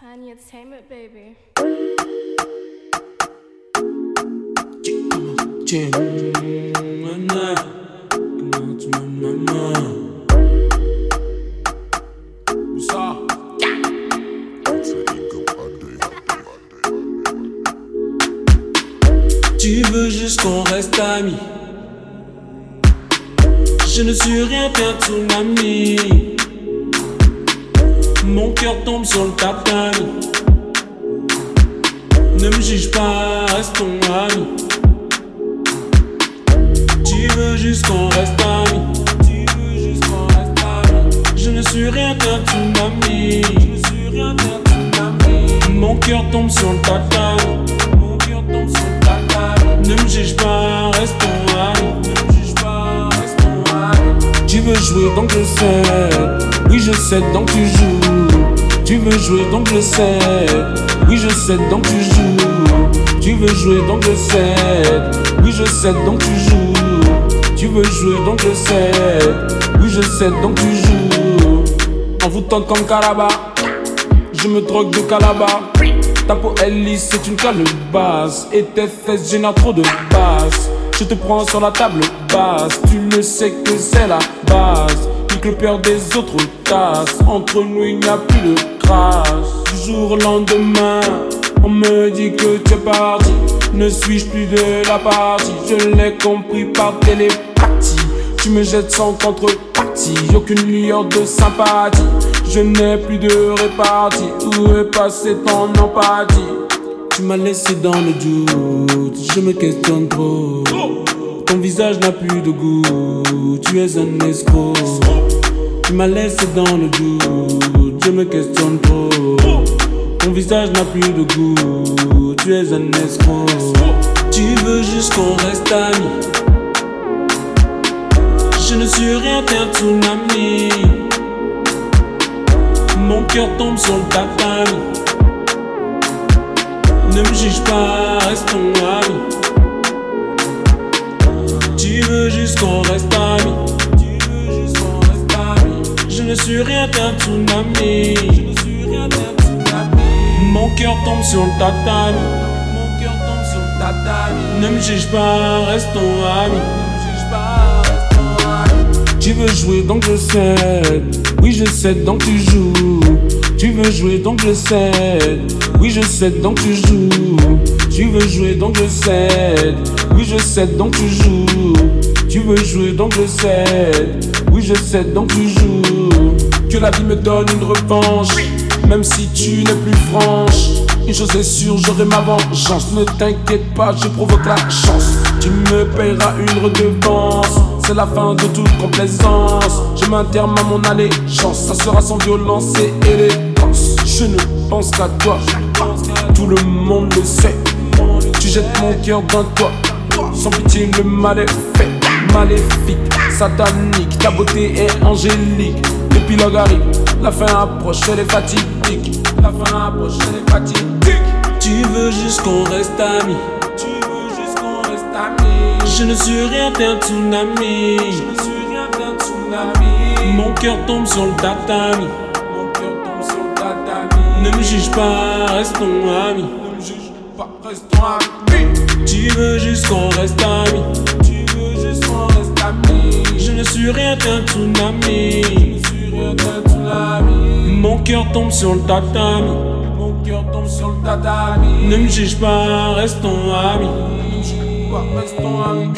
Tiny Entertainment, baby. Tu veux juste qu'on reste amis. Je ne suis rien qu'un tsunami. Mon cœur tombe sur le tatami. Ne me juge pas, restons amis. Tu veux juste qu'on reste amis. Tu veux juste qu'on reste amis. Je ne suis rien qu'un tsunami. Je ne suis rien qu'un. Mon cœur tombe sur le tatami. Mon cœur tombe sur le tatami. Ne me juge pas, restons amis. Ne me juge pas, restons amis. Tu veux jouer donc je sais. Oui, je sais donc tu joues. Tu veux jouer donc je sais. Oui, je sais donc tu joues. Tu veux jouer donc je sais. Oui, je sais donc tu joues. Tu veux jouer donc je sais. Oui, je sais donc tu joues. En vous tente comme Caraba. Je me drogue de Calaba. Ta peau est lisse, c'est une calebasse. Et tes fesses génèrent trop de basse. Je te prends sur la table basse. Tu le sais que c'est la base. Pique le peur des autres tasses. Entre nous, il n'y a plus de grâce. Du jour au lendemain, on me dit que tu es parti. Ne suis-je plus de la partie? Je l'ai compris par télépathie. Tu me jettes sans contrepartie. Aucune lueur de sympathie. Je n'ai plus de répartie. Où est passé ton empathie? Tu m'as laissé dans le doute. Je me questionne trop. Ton visage n'a plus de goût. Tu es un escroc. Tu m'as laissé dans le doute. Je me questionne trop. Ton visage n'a plus de goût. Tu es un escroc. Tu veux juste qu'on reste amis. Je ne suis rien qu'un tsunami. Mon cœur tombe sur le tatami. Ne me juge pas, restons amis. Tu veux juste qu'on reste amis. Tu veux juste qu'on reste amis. Je ne suis rien qu'un tsunami. Je ne suis rien qu'un tsunami. Mon cœur tombe sur le tatami. Mon cœur tombe sur le tatami. Ne me juge pas, restons amis. Ne me juge pas. Tu veux jouer donc je sais. Oui, je sais donc tu joues. Tu veux jouer donc je sais. Oui, je sais donc tu joues. Tu veux jouer donc je sais. Oui, je sais donc tu joues. Tu veux jouer donc je sais. Oui, je sais donc tu joues. Que la vie me donne une revanche. Même si tu n'es plus franche. Une chose est sûre, j'aurai ma vengeance. Ne t'inquiète pas, je provoque la chance. Tu me payeras une redevance. C'est la fin de toute complaisance. Je m'interme à mon allégeance. Ça sera sans violence et élégance. Je ne pense qu'à toi. Tout le monde le sait. Tu jettes mon cœur d'un toit. Sans pitié, le mal est fait. Maléfique, satanique. Ta beauté est angélique. L'épilogue arrive. La fin approche, elle est fatidique. La fin approche, elle est fatidique. Tu veux juste qu'on reste amis. Tu veux juste qu'on reste amis. Je ne suis rien qu'un tsunami. Je ne suis rien qu'un tsunami. Mon cœur tombe sur le tatami. Mon cœur tombe sur le tatami. Ne me juge pas, restons amis. Pas, restons amis. Tu veux juste qu'on reste amis. Tu veux juste qu'on reste amis. Je ne suis rien qu'un tsunami. Je ne suis rien qu'un tsunami. Mon cœur tombe sur le tatami. Mon cœur tombe sur le tatami. Ne me juge pas, restons amis. Ne me juge pas, restons amis.